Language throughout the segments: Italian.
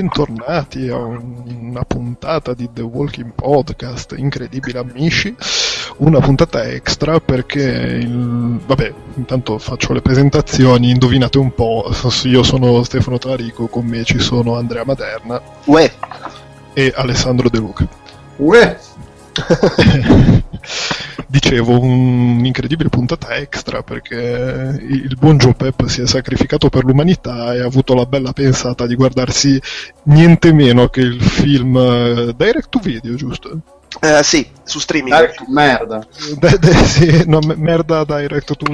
bentornati a una puntata di The Walking Podcast, incredibile amici, una puntata extra perché, il... vabbè, intanto faccio le presentazioni, indovinate un po', io sono Stefano Tarico, con me ci sono Andrea Maderna Uè. e Alessandro De Luca. Uè. Dicevo, un'incredibile puntata extra perché il buon Joe Pep si è sacrificato per l'umanità e ha avuto la bella pensata di guardarsi niente meno che il film eh, Direct to Video, giusto? Eh, sì, su streaming. Direct merda. De, de, sì, no, merda Direct to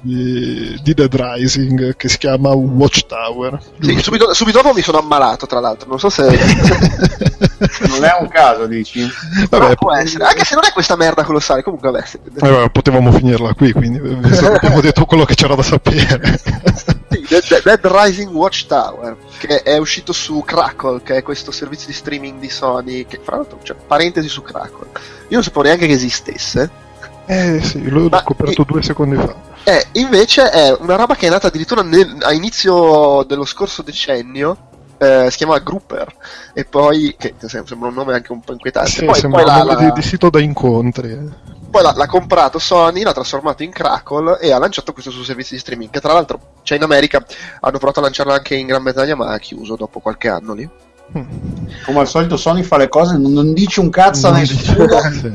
di, di, Dead Rising che si chiama Watchtower. Sì, subito, subito, dopo mi sono ammalato, tra l'altro. Non so se. non è un caso, dici? Vabbè, può essere. Anche se non è questa merda colossale, comunque vabbè. Allora, potevamo finirla qui, quindi abbiamo detto quello che c'era da sapere. Dead, Dead Rising Watchtower, che è uscito su Crackle, che è questo servizio di streaming di Sony, che fra l'altro, cioè, parentesi su Crackle. Io non sapevo neanche che esistesse. Eh sì, l'ho Ma scoperto i... due secondi fa. Eh, invece è una roba che è nata addirittura nel, a inizio dello scorso decennio, eh, si chiama Grouper e poi che sembra un nome anche un po' inquietante sì, poi, sembra poi un nome la, di, di, sito da incontri eh. Poi l'ha, l'ha, comprato Sony, l'ha trasformato in Crackle e ha lanciato questo suo servizio di streaming. Che tra l'altro c'è in America, hanno provato a lanciarlo anche in Gran Bretagna, ma ha chiuso dopo qualche anno lì. Come al solito Sony fa le cose, non, non dice un cazzo a nessuno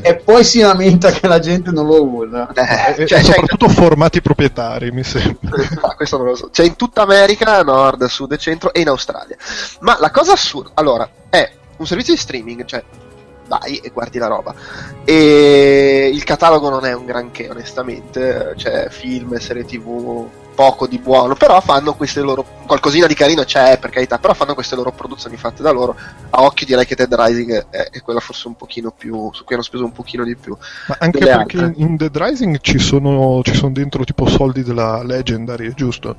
e poi si lamenta che la gente non lo usa. Eh, cioè, soprattutto in... formati proprietari, mi sembra. Ah, questo non lo so. C'è in tutta America, nord, sud e centro e in Australia. Ma la cosa assurda, allora, è un servizio di streaming, cioè vai e guardi la roba. E catalogo non è un granché, onestamente, c'è film, serie tv, poco di buono, però fanno queste loro qualcosina di carino c'è per carità, però fanno queste loro produzioni fatte da loro. A occhio direi che Dead Rising è, è quella forse un pochino più su cui hanno speso un pochino di più. Ma anche perché altre. in Dead Rising ci sono, ci sono dentro tipo soldi della Legendary, giusto?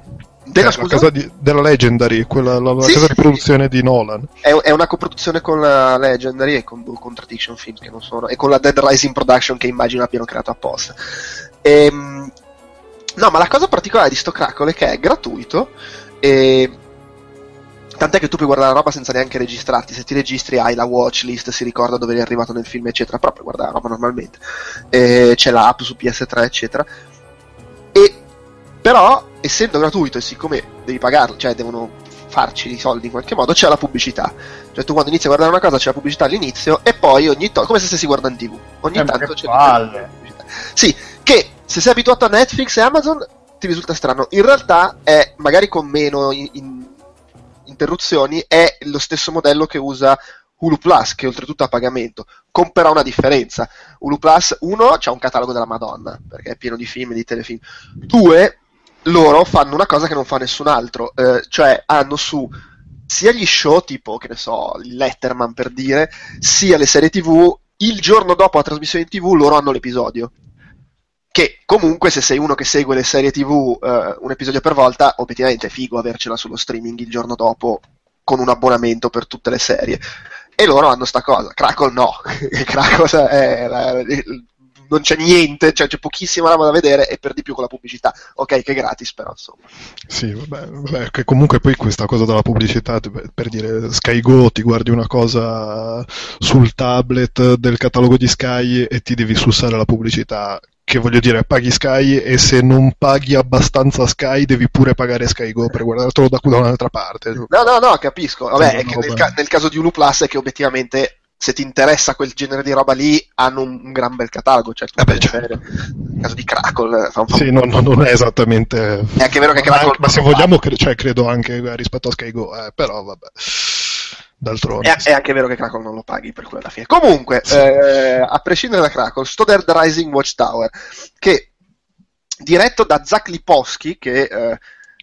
Della, eh, casa di, della Legendary, quella, la, la sì, casa sì, di produzione sì. di Nolan. È, è, una coproduzione con la Legendary e con, con Tradition Films che non sono, e con la Dead Rising Production che immagino abbiano creato apposta. Ehm, no, ma la cosa particolare di sto Crackle è che è gratuito e Tant'è che tu puoi guardare la roba senza neanche registrarti. Se ti registri hai la watchlist, si ricorda dove eri arrivato nel film, eccetera. Però puoi guardare la roba normalmente. E c'è l'app su PS3, eccetera. E però, essendo gratuito e siccome devi pagarlo, cioè devono farci i soldi in qualche modo, c'è la pubblicità. Cioè tu quando inizi a guardare una cosa c'è la pubblicità all'inizio e poi ogni tanto, come se stessi guardando tv, ogni eh, tanto c'è palle. pubblicità. Sì, che se sei abituato a Netflix e Amazon ti risulta strano. In realtà è, magari con meno in, in, interruzioni, è lo stesso modello che usa Hulu Plus, che oltretutto ha pagamento, con però una differenza. Hulu Plus, uno, c'ha un catalogo della Madonna, perché è pieno di film e di telefilm. Due, loro fanno una cosa che non fa nessun altro, eh, cioè hanno su sia gli show tipo, che ne so, Letterman per dire, sia le serie tv, il giorno dopo la trasmissione in tv loro hanno l'episodio. Che comunque se sei uno che segue le serie tv eh, un episodio per volta, obiettivamente è figo avercela sullo streaming il giorno dopo con un abbonamento per tutte le serie. E loro hanno sta cosa. Crackle no. Crackle è la, non c'è niente, cioè c'è pochissima roba da vedere e per di più con la pubblicità. Ok, che è gratis, però insomma. Sì, vabbè, vabbè che comunque poi questa cosa della pubblicità, per dire Sky Go, ti guardi una cosa sul tablet del catalogo di Sky e ti devi sussare la pubblicità che voglio dire, paghi Sky e se non paghi abbastanza Sky devi pure pagare Sky Go per guardartelo da, da un'altra parte. No, no, no, capisco. Vabbè, è che nel, ca- nel, caso di Hulu Plus è che obiettivamente se ti interessa quel genere di roba lì, hanno un, un gran bel catalogo. Cioè, eh beh, cioè. Nel caso di Crackle, fa un Sì, no, no, non è esattamente. È anche vero che Crackle. Ma, se vogliamo, cre- cioè, credo anche rispetto a Sky Go, eh, però vabbè. D'altronde. È, è, anche vero che Crackle non lo paghi per quella fine. Comunque, sì. eh, a prescindere da Crackle, sto Dead Rising Watchtower, che diretto da Zach Lipovsky, che eh,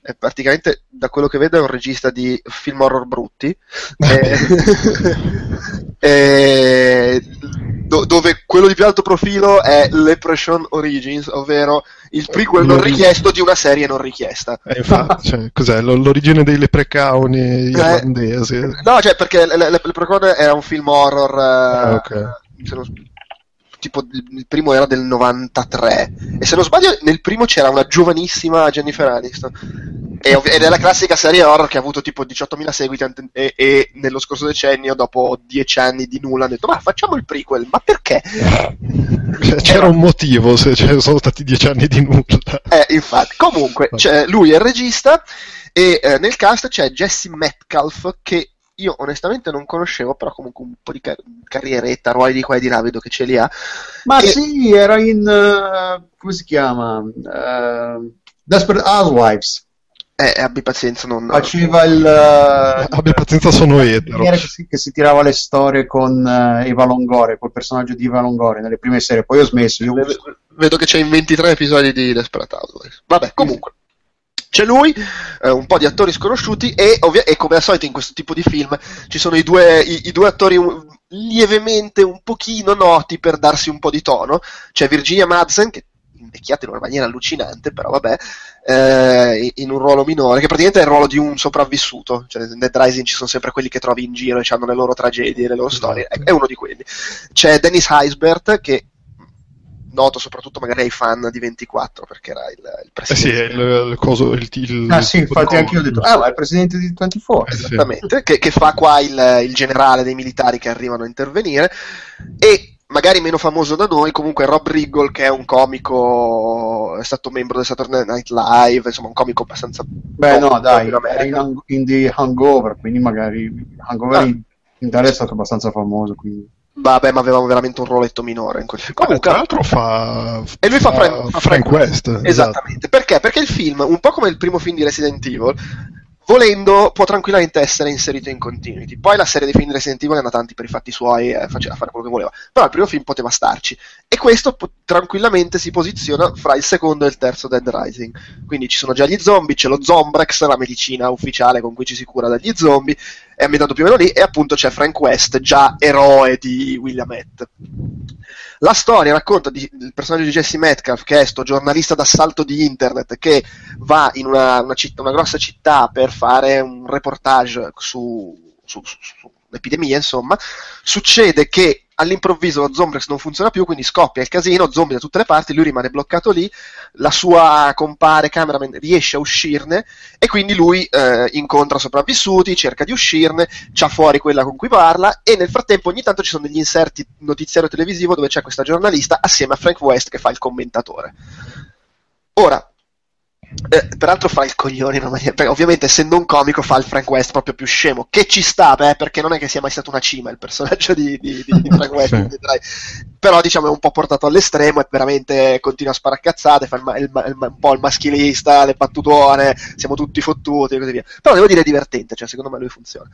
è praticamente da quello che vedo è un regista di film horror brutti. Eh, eh, do, dove quello di più alto profilo è Leprechaun Origins ovvero il prequel non richiesto di una serie non richiesta. Eh, infatti, cioè, cos'è? L'origine dei leprecauni eh, irlandesi? no cioè perché Leprechaun è un film horror ah, okay. se non tipo il primo era del 93 e se non sbaglio nel primo c'era una giovanissima Jennifer Aniston ov- ed è la classica serie horror che ha avuto tipo 18.000 seguiti e, e nello scorso decennio, dopo 10 anni di nulla, hanno detto ma facciamo il prequel, ma perché? C'era un motivo se sono stati 10 anni di nulla. Eh, infatti. Comunque, lui è il regista e eh, nel cast c'è Jesse Metcalf che io onestamente non conoscevo, però comunque un po' di car- carrieretta, ruoli di qua e di là, vedo che ce li ha. Ma e... sì, era in... Uh, come si chiama? Uh, Desperate Housewives. Eh, abbi pazienza, non... Faceva il... Uh, abbi pazienza, sono etero. Che si, che si tirava le storie con uh, Eva Longoria, col personaggio di Eva Longoria nelle prime serie, poi ho smesso. Io... Vedo, vedo che c'è in 23 episodi di Desperate Housewives. Vabbè, comunque. C'è lui, eh, un po' di attori sconosciuti e, ovvia- e, come al solito in questo tipo di film ci sono i due, i, i due attori un, lievemente un pochino noti per darsi un po' di tono. C'è Virginia Madsen, che invecchiata in una maniera allucinante, però vabbè, eh, in un ruolo minore, che praticamente è il ruolo di un sopravvissuto. Cioè, in Dead Rising ci sono sempre quelli che trovi in giro e hanno le loro tragedie, le loro storie. È, è uno di quelli. C'è Dennis Heisbert, che noto soprattutto magari ai fan di 24 perché era il, il presidente. Eh sì, il, il coso. Il, il, ah sì, infatti anche io ho detto, ah ma è il presidente di 24. Esattamente, sì. che, che, fa qua il, il generale dei militari che arrivano a intervenire e magari meno famoso da noi, comunque Rob Riggle che è un comico, è stato membro del Saturday Night Live, insomma un comico abbastanza... Beh no, dai, in, in, The Hangover, quindi magari Hangover ah. in, in Italia è stato abbastanza famoso, quindi... Vabbè, ma avevamo veramente un roletto minore in quel film. Comunque, tra l'altro fa. E lui fa, Frank, fa Frank West. Esattamente. Esatto. Perché? Perché il film, un po' come il primo film di Resident Evil, volendo può tranquillamente essere inserito in continuity. Poi la serie dei film di Resident Evil è andata avanti per i fatti suoi e faceva fare quello che voleva. Però il primo film poteva starci. E questo po- tranquillamente si posiziona fra il secondo e il terzo Dead Rising. Quindi ci sono già gli zombie, c'è lo Zombrex, la medicina ufficiale con cui ci si cura dagli zombie, è ambientato più o meno lì, e appunto c'è Frank West, già eroe di WilliamEtt. La storia racconta di, del personaggio di Jesse Metcalf, che è sto giornalista d'assalto di internet, che va in una, una, città, una grossa città per fare un reportage su, su, su, su un'epidemia, insomma. Succede che all'improvviso lo Zombrex non funziona più, quindi scoppia il casino, zombie da tutte le parti, lui rimane bloccato lì, la sua compare cameraman riesce a uscirne e quindi lui eh, incontra sopravvissuti, cerca di uscirne, c'ha fuori quella con cui parla e nel frattempo ogni tanto ci sono degli inserti notiziario televisivo dove c'è questa giornalista assieme a Frank West che fa il commentatore. Ora, eh, peraltro fa il coglione in una maniera. Perché ovviamente, essendo un comico, fa il Frank West proprio più scemo. Che ci sta, beh, perché non è che sia mai stato una cima il personaggio di, di, di Frank West. sì. Però, diciamo, è un po' portato all'estremo e veramente continua a sparacazzate. Fa il, il, il, un po' il maschilista, le battutone, siamo tutti fottuti e così via. Però devo dire, è divertente. Cioè, secondo me lui funziona.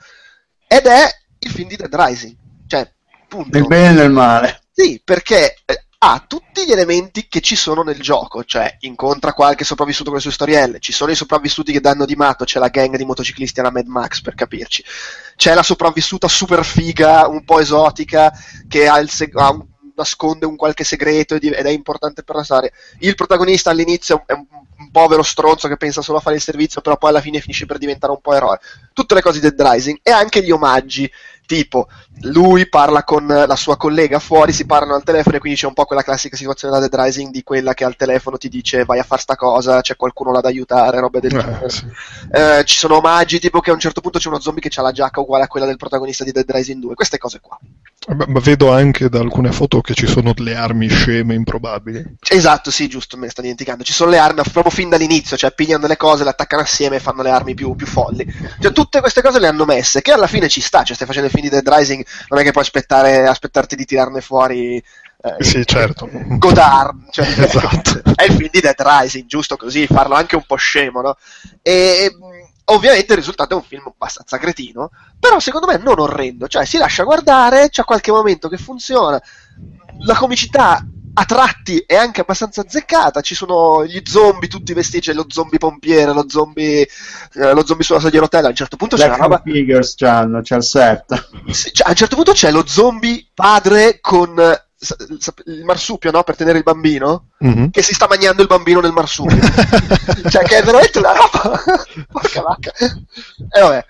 Ed è il film di Dead Rising. Cioè, punto. Nel bene e nel male. Sì, perché ha tutti gli elementi che ci sono nel gioco, cioè incontra qualche sopravvissuto con le sue storielle, ci sono i sopravvissuti che danno di matto, c'è la gang di motociclisti alla Mad Max per capirci, c'è la sopravvissuta super figa, un po' esotica, che ha, seg- ha un, nasconde un qualche segreto ed è importante per la storia. Il protagonista all'inizio è un, un povero stronzo che pensa solo a fare il servizio, però poi alla fine finisce per diventare un po' eroe. Tutte le cose di Dead Rising e anche gli omaggi tipo lui parla con la sua collega fuori, si parlano al telefono e quindi c'è un po' quella classica situazione da Dead Rising di quella che al telefono ti dice vai a fare sta cosa, c'è qualcuno là da aiutare, robe del eh, genere. Sì. Eh, ci sono omaggi tipo che a un certo punto c'è uno zombie che ha la giacca uguale a quella del protagonista di Dead Rising 2, queste cose qua. Ma vedo anche da alcune foto che ci sono delle armi sceme improbabili. Esatto, sì, giusto, me ne sto dimenticando. Ci sono le armi proprio fin dall'inizio, cioè pigliano delle cose, le attaccano assieme e fanno le armi più, più folli. Cioè tutte queste cose le hanno messe, che alla fine ci sta, cioè stai facendo il film di Dead Rising, non è che puoi aspettare, aspettarti di tirarne fuori eh, sì, certo. Godard, cioè, esatto. è il film di Dead Rising, giusto così, farlo anche un po' scemo, no? E ovviamente il risultato è un film abbastanza cretino, però secondo me non orrendo, cioè si lascia guardare, c'è qualche momento che funziona, la comicità a tratti è anche abbastanza azzeccata. Ci sono gli zombie tutti vestiti, c'è lo zombie pompiere, lo zombie, eh, lo zombie sulla sedia a rotella. A un certo punto c'è una roba. Figures c'hanno, c'è il set. Sì, cioè, a un certo punto c'è lo zombie padre con il marsupio no? per tenere il bambino? Mm-hmm. che si sta mangiando il bambino nel marsupio. Cioè che è veramente una roba porca vacca. E vabbè.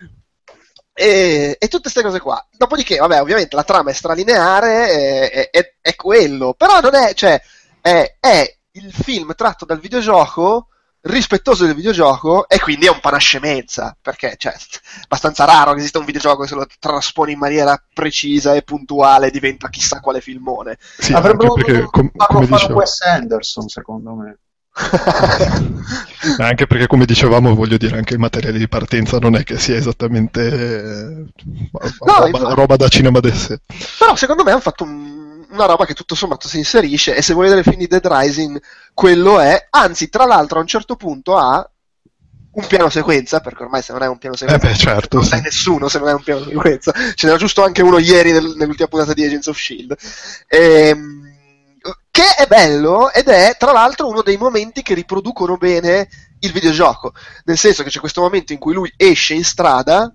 E, e, tutte queste cose qua. Dopodiché vabbè ovviamente la trama è stralineare è, è, è quello. Però non è cioè è, è il film tratto dal videogioco rispettoso del videogioco e quindi è un panascemenza perché cioè, è abbastanza raro che esista un videogioco che se lo traspone in maniera precisa e puntuale diventa chissà quale filmone. Sì, avrebbero dovuto com- farlo fare Wes Anderson secondo me. Anche perché come dicevamo voglio dire anche il materiale di partenza non è che sia esattamente eh, no, roba, roba, da cinema d'esse però secondo me hanno fatto un, una roba che tutto sommato si inserisce e se vuoi vedere il film di Dead Rising quello è anzi tra l'altro a un certo punto ha un piano sequenza, perché ormai se non è un piano sequenza eh beh, certo, non sì. sai nessuno se non è un piano sequenza. Ce n'era giusto anche uno ieri nel, nell'ultima puntata di Agents of Shield. Ehm, che è bello ed è tra l'altro uno dei momenti che riproducono bene il videogioco, nel senso che c'è questo momento in cui lui esce in strada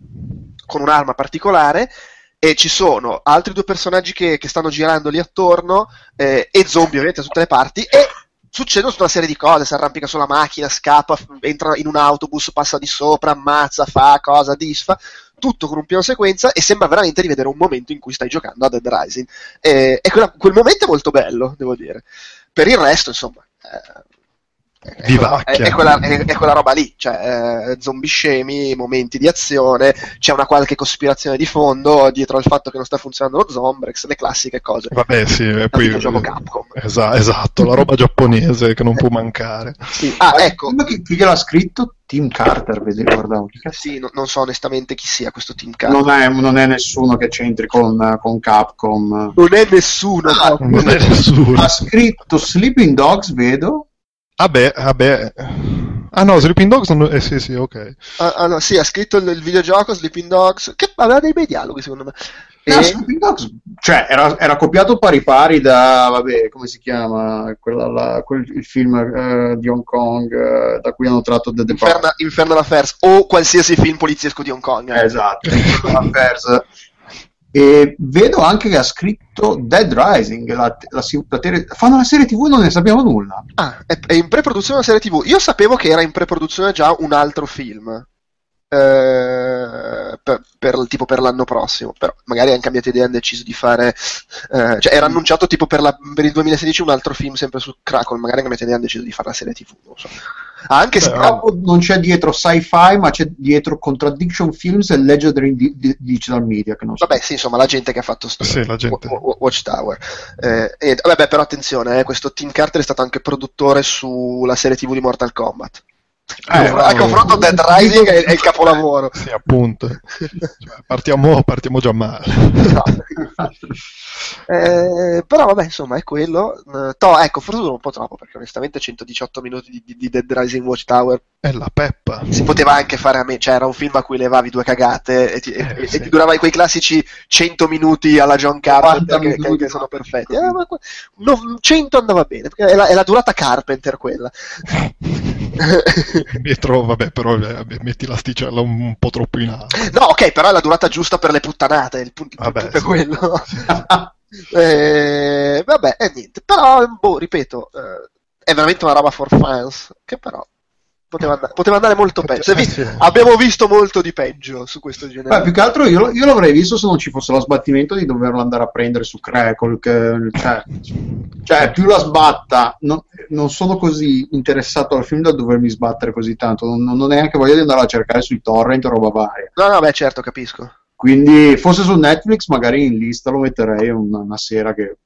con un'arma particolare e ci sono altri due personaggi che, che stanno girando lì attorno eh, e zombie ovviamente da tutte le parti e succedono tutta una serie di cose, si arrampica sulla macchina, scappa, entra in un autobus, passa di sopra, ammazza, fa cosa, disfa, tutto con un piano sequenza e sembra veramente di vedere un momento in cui stai giocando a Dead Rising. E, e quella, quel momento è molto bello, devo dire. Per il resto, insomma, eh, è, quella, è, è, quella, è, quella, roba lì, cioè eh, zombie scemi, momenti di azione, c'è una qualche cospirazione di fondo dietro al fatto che non sta funzionando lo Zombrex, le classiche cose. Vabbè, sì, e poi il gioco Capcom. Esa- esatto, la roba giapponese che non può mancare. Sì. Ah, ecco. Chi, chi gliel'ha scritto? Tim Carter, vedi, ricordavo. Sì, no, non so onestamente chi sia questo Tim Carter. Non è, non è nessuno che c'entri con, con Capcom. Non è nessuno. Ah, non è nessuno. Ha scritto Sleeping Dogs, vedo Ah beh, ah beh. Ah no, Sleeping Dogs non... Eh sì, sì, ok. Ah, ah no, sì, ha scritto il, il, videogioco Sleeping Dogs, che aveva dei bei dialoghi secondo me. No, Sleeping Dogs, cioè, era, era, copiato pari pari da, vabbè, come si chiama, quella, la, quel, il film uh, di Hong Kong uh, da cui hanno tratto The Inferna, Infernal Affairs, o qualsiasi film poliziesco di Hong Kong. Eh. Esatto, Infernal Affairs. E vedo anche che ha scritto Dead Rising, la, la, la ter- fanno la serie TV non ne sappiamo nulla. Ah, è, è in pre-produzione la serie TV. Io sapevo che era in pre-produzione già un altro film. Eh, per, per, tipo per l'anno prossimo, però magari hanno cambiato idea e hanno deciso di fare. Eh, cioè, era annunciato tipo per, la, per, il 2016 un altro film sempre su Crackle. Magari hanno cambiato idea e hanno deciso di fare la serie TV. Non so. Anche se però... non c'è dietro sci-fi, ma c'è dietro Contradiction Films e Legendary Digital Media. Che non so. Vabbè, sì, insomma, la gente che ha fatto sto sì, la gente. Watchtower. Eh, e, vabbè, però attenzione, eh, questo Tim Carter è stato anche produttore sulla serie TV di Mortal Kombat. Eh, a confronto Dead Rising è, è, il capolavoro. Sì, appunto. Cioè, partiamo, partiamo, già male. No. eh, però vabbè, insomma, è quello. Uh, to, ecco, forse dura un po' troppo perché onestamente 118 minuti di, di, di Dead Rising Watchtower è la peppa. Si poteva anche fare a me, cioè era un film a cui levavi due cagate e ti, eh, e, sì. e ti durava quei classici 100 minuti alla John Carpenter che, che, che, sono perfetti. Eh, ma, no, 100 andava bene, perché è la, è la durata Carpenter quella. Dietro, vabbè, però eh, metti l'asticella un, un po' troppo in alto. No, ok, però è la durata giusta per le puttanate, il punto, il punto è quello. eh, vabbè, e niente, però, boh, ripeto, eh, è veramente una roba for fans, che però poteva andare, poteva andare molto peggio. Vi- abbiamo visto molto di peggio su questo genere. Beh, più che altro io, io, l'avrei visto se non ci fosse lo sbattimento di doverlo andare a prendere su Crackle. Cioè, cioè, più la sbatta, non, non, sono così interessato al film da dovermi sbattere così tanto. Non, non ho neanche voglia di andare a cercare sui torrent o roba varia. No, no, beh, certo, capisco. Quindi, fosse su Netflix, magari in lista lo metterei una, una sera che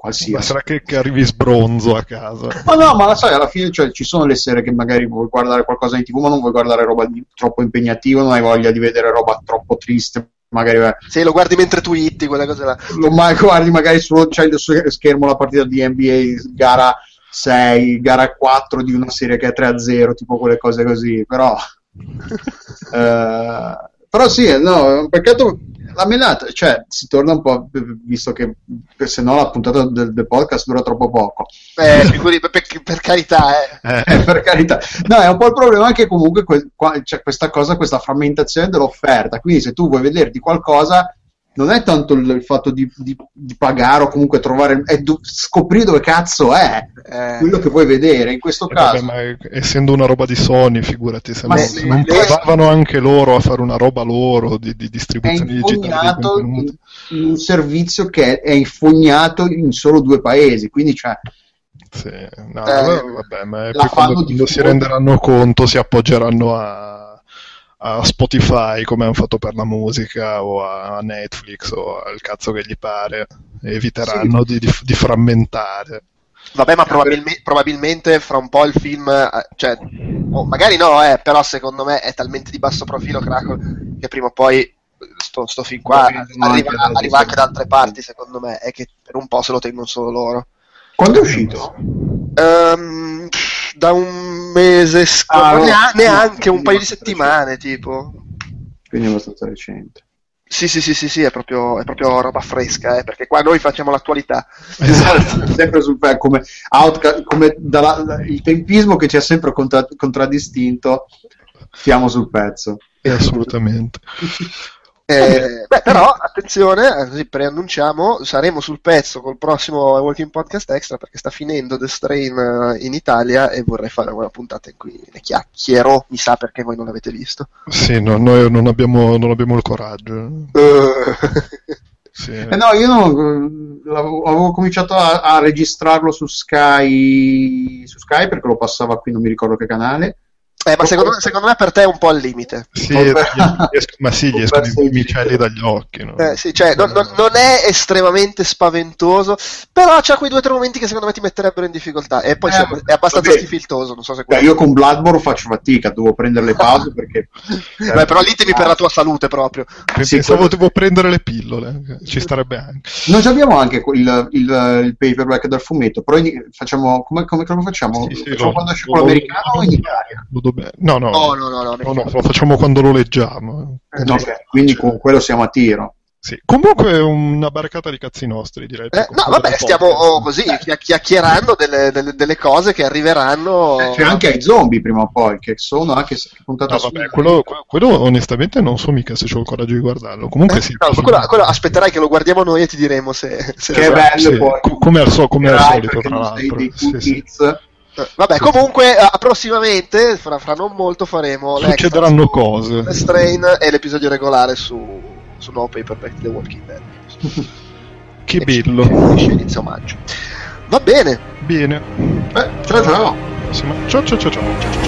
qualsiasi. Ma sarà che, che, arrivi sbronzo a casa. Ma no, ma sai, alla fine cioè, ci sono le sere che magari vuoi guardare qualcosa in tv, ma non vuoi guardare roba di, troppo impegnativa, non hai voglia di vedere roba troppo triste. Magari, beh. Se lo guardi mentre twitti, quelle cose là. Lo mai guardi magari su c'hai il schermo la partita di NBA, gara 6, gara 4 di una serie che è 3-0, tipo quelle cose così, però... eh, però sì, no, un peccato la menata, cioè si torna un po', visto che se no la puntata del, del podcast dura troppo poco. Eh, per, per, per, carità, eh. Eh, per carità. No, è un po' il problema anche comunque que- qua, c'è questa cosa, questa frammentazione dell'offerta. Quindi se tu vuoi vederti qualcosa non è tanto il, il fatto di, di, di, pagare o comunque trovare, è do, scoprire dove cazzo è eh. quello che vuoi vedere. In questo eh caso, vabbè, essendo una roba di Sony, figurati se ma non, se, non provavano anche loro a fare una roba loro di, di distribuzione digitale. È un servizio che è infognato in solo due paesi, quindi cioè Sì, no, Eh, vabbè, ma quando, di quando si renderanno conto si appoggeranno a, a Spotify come hanno fatto per la musica o a Netflix o al cazzo che gli pare eviteranno di, di- di frammentare. Vabbè, ma probabilme- probabilmente fra un po' il film, eh, cioè, o magari no, eh, però secondo me è talmente di basso profilo Crackle che prima o poi sto, sto film qua vedono arriva, anche da- arriva anche da altre parti, secondo me, è che per un po' se lo tengono solo loro. Quando è uscito? Pff, da un mese scorso, Ah, no. neanche No, un paio di settimane, tipo. Quindi è abbastanza recente. Sì, sì, sì, sì, sì, è proprio, è proprio roba fresca, eh, perché qua noi facciamo l'attualità. Esatto. sempre sul pezzo, come, outca- come dalla- il tempismo che ci ha sempre contra- contraddistinto, stiamo sul pezzo. Eh, assolutamente. Eh, beh, però, attenzione, eh, così preannunciamo, saremo sul pezzo col prossimo Walking Podcast Extra perché sta finendo The Strain eh, in Italia e vorrei fare una puntata in cui ne chiacchiero, mi sa perché voi non l'avete visto. Sì, no, noi non abbiamo, non abbiamo il coraggio. Sì. Eh no, io non- avevo cominciato a, a registrarlo su Sky, su Sky perché lo passava qui, non mi ricordo che canale. Eh, ma secondo, me- secondo me per te è un po' al limite. Sì, ma sì, gli escono i micelli dagli occhi. No? Eh, sì, cioè, non, non- è estremamente spaventoso, però c'ha quei due o tre momenti che secondo me ti metterebero in difficoltà. E poi Eh, sì, è abbastanza vabbè. schifiltoso, non so se Beh, io con Bloodborne faccio fatica, devo prendere le pause perché... Beh, però lì temi per la tua salute proprio. Sì, Pensavo quello- devo prendere le pillole, ci starebbe anche. Non ci abbiamo anche il, il- il paperback del fumetto, però in- facciamo, come, come lo facciamo? Sì, sì, Facciamo lo- quando esce lo- quello americano o in Italia? lo dobe- No, no, No, no, no, no. no, no, lo facciamo quando lo leggiamo. Eh, no, ok, quindi con quello siamo a tiro. Sì. Comunque è una barcata di cazzi nostri, direi. Eh, no, vabbè, stiamo oh, così chia- chiacchierando delle, delle- delle cose che arriveranno. Cioè anche ai zombie prima o poi, che sono anche puntata No, su... vabbè, quello, quello onestamente non so mica se ho il coraggio di guardarlo. Comunque Eh, sì. no, quello, quello aspetterai che lo guardiamo noi e ti diremo se. se- Che bello Sì, poi. co- come al, so- come al solito, tra l'altro. dei Sì, sì. Vabbè, comunque, eh, prossimamente, fra, fra non molto, faremo Succederanno cose. Strain e l'episodio regolare su, su nuovo paperback The Walking Dead. Che E bello. Esce inizio maggio. Va bene. Bene. Eh, ciao ciao. Ciao ciao ciao ciao. Ciao, ciao.